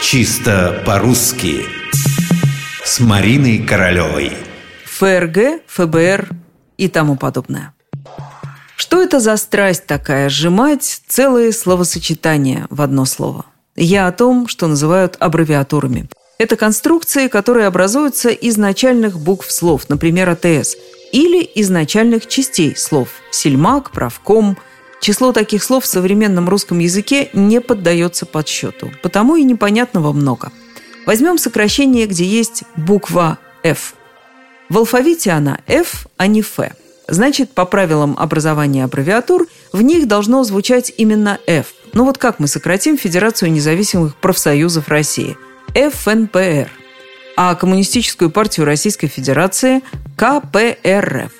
Чисто по-русски С Мариной Королевой ФРГ, ФБР и тому подобное. Что это за страсть такая сжимать целые словосочетания в одно слово? Я о том, что называют аббревиатурами. Это конструкции, которые образуются из начальных букв слов, например, АТС, или из начальных частей слов – сельмак, правком. Число таких слов в современном русском языке не поддается подсчету, потому и непонятного много. Возьмем сокращение, где есть буква «F». В алфавите она F, а не F. Значит, по правилам образования аббревиатур, в них должно звучать именно F. Ну вот как мы сократим Федерацию независимых профсоюзов России? ФНПР. А Коммунистическую партию Российской Федерации – КПРФ.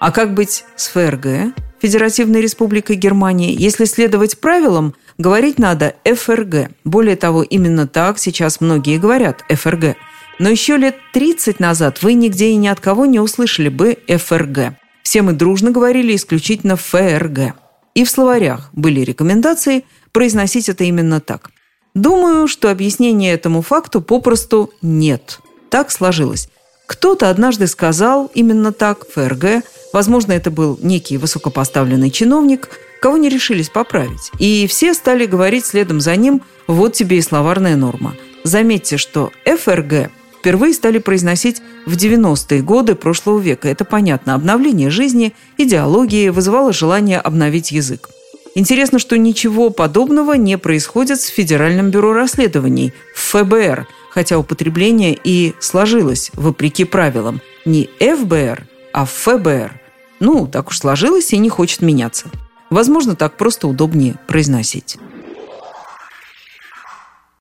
А как быть с ФРГ, Федеративной Республикой Германии? Если следовать правилам, говорить надо ФРГ. Более того, именно так сейчас многие говорят ФРГ – но еще лет 30 назад вы нигде и ни от кого не услышали бы ФРГ. Все мы дружно говорили исключительно ФРГ. И в словарях были рекомендации произносить это именно так. Думаю, что объяснения этому факту попросту нет. Так сложилось. Кто-то однажды сказал именно так, ФРГ, возможно, это был некий высокопоставленный чиновник, кого не решились поправить. И все стали говорить следом за ним «вот тебе и словарная норма». Заметьте, что ФРГ впервые стали произносить в 90-е годы прошлого века. Это понятно. Обновление жизни, идеологии вызывало желание обновить язык. Интересно, что ничего подобного не происходит с Федеральным бюро расследований, ФБР, хотя употребление и сложилось, вопреки правилам, не ФБР, а ФБР. Ну, так уж сложилось и не хочет меняться. Возможно, так просто удобнее произносить.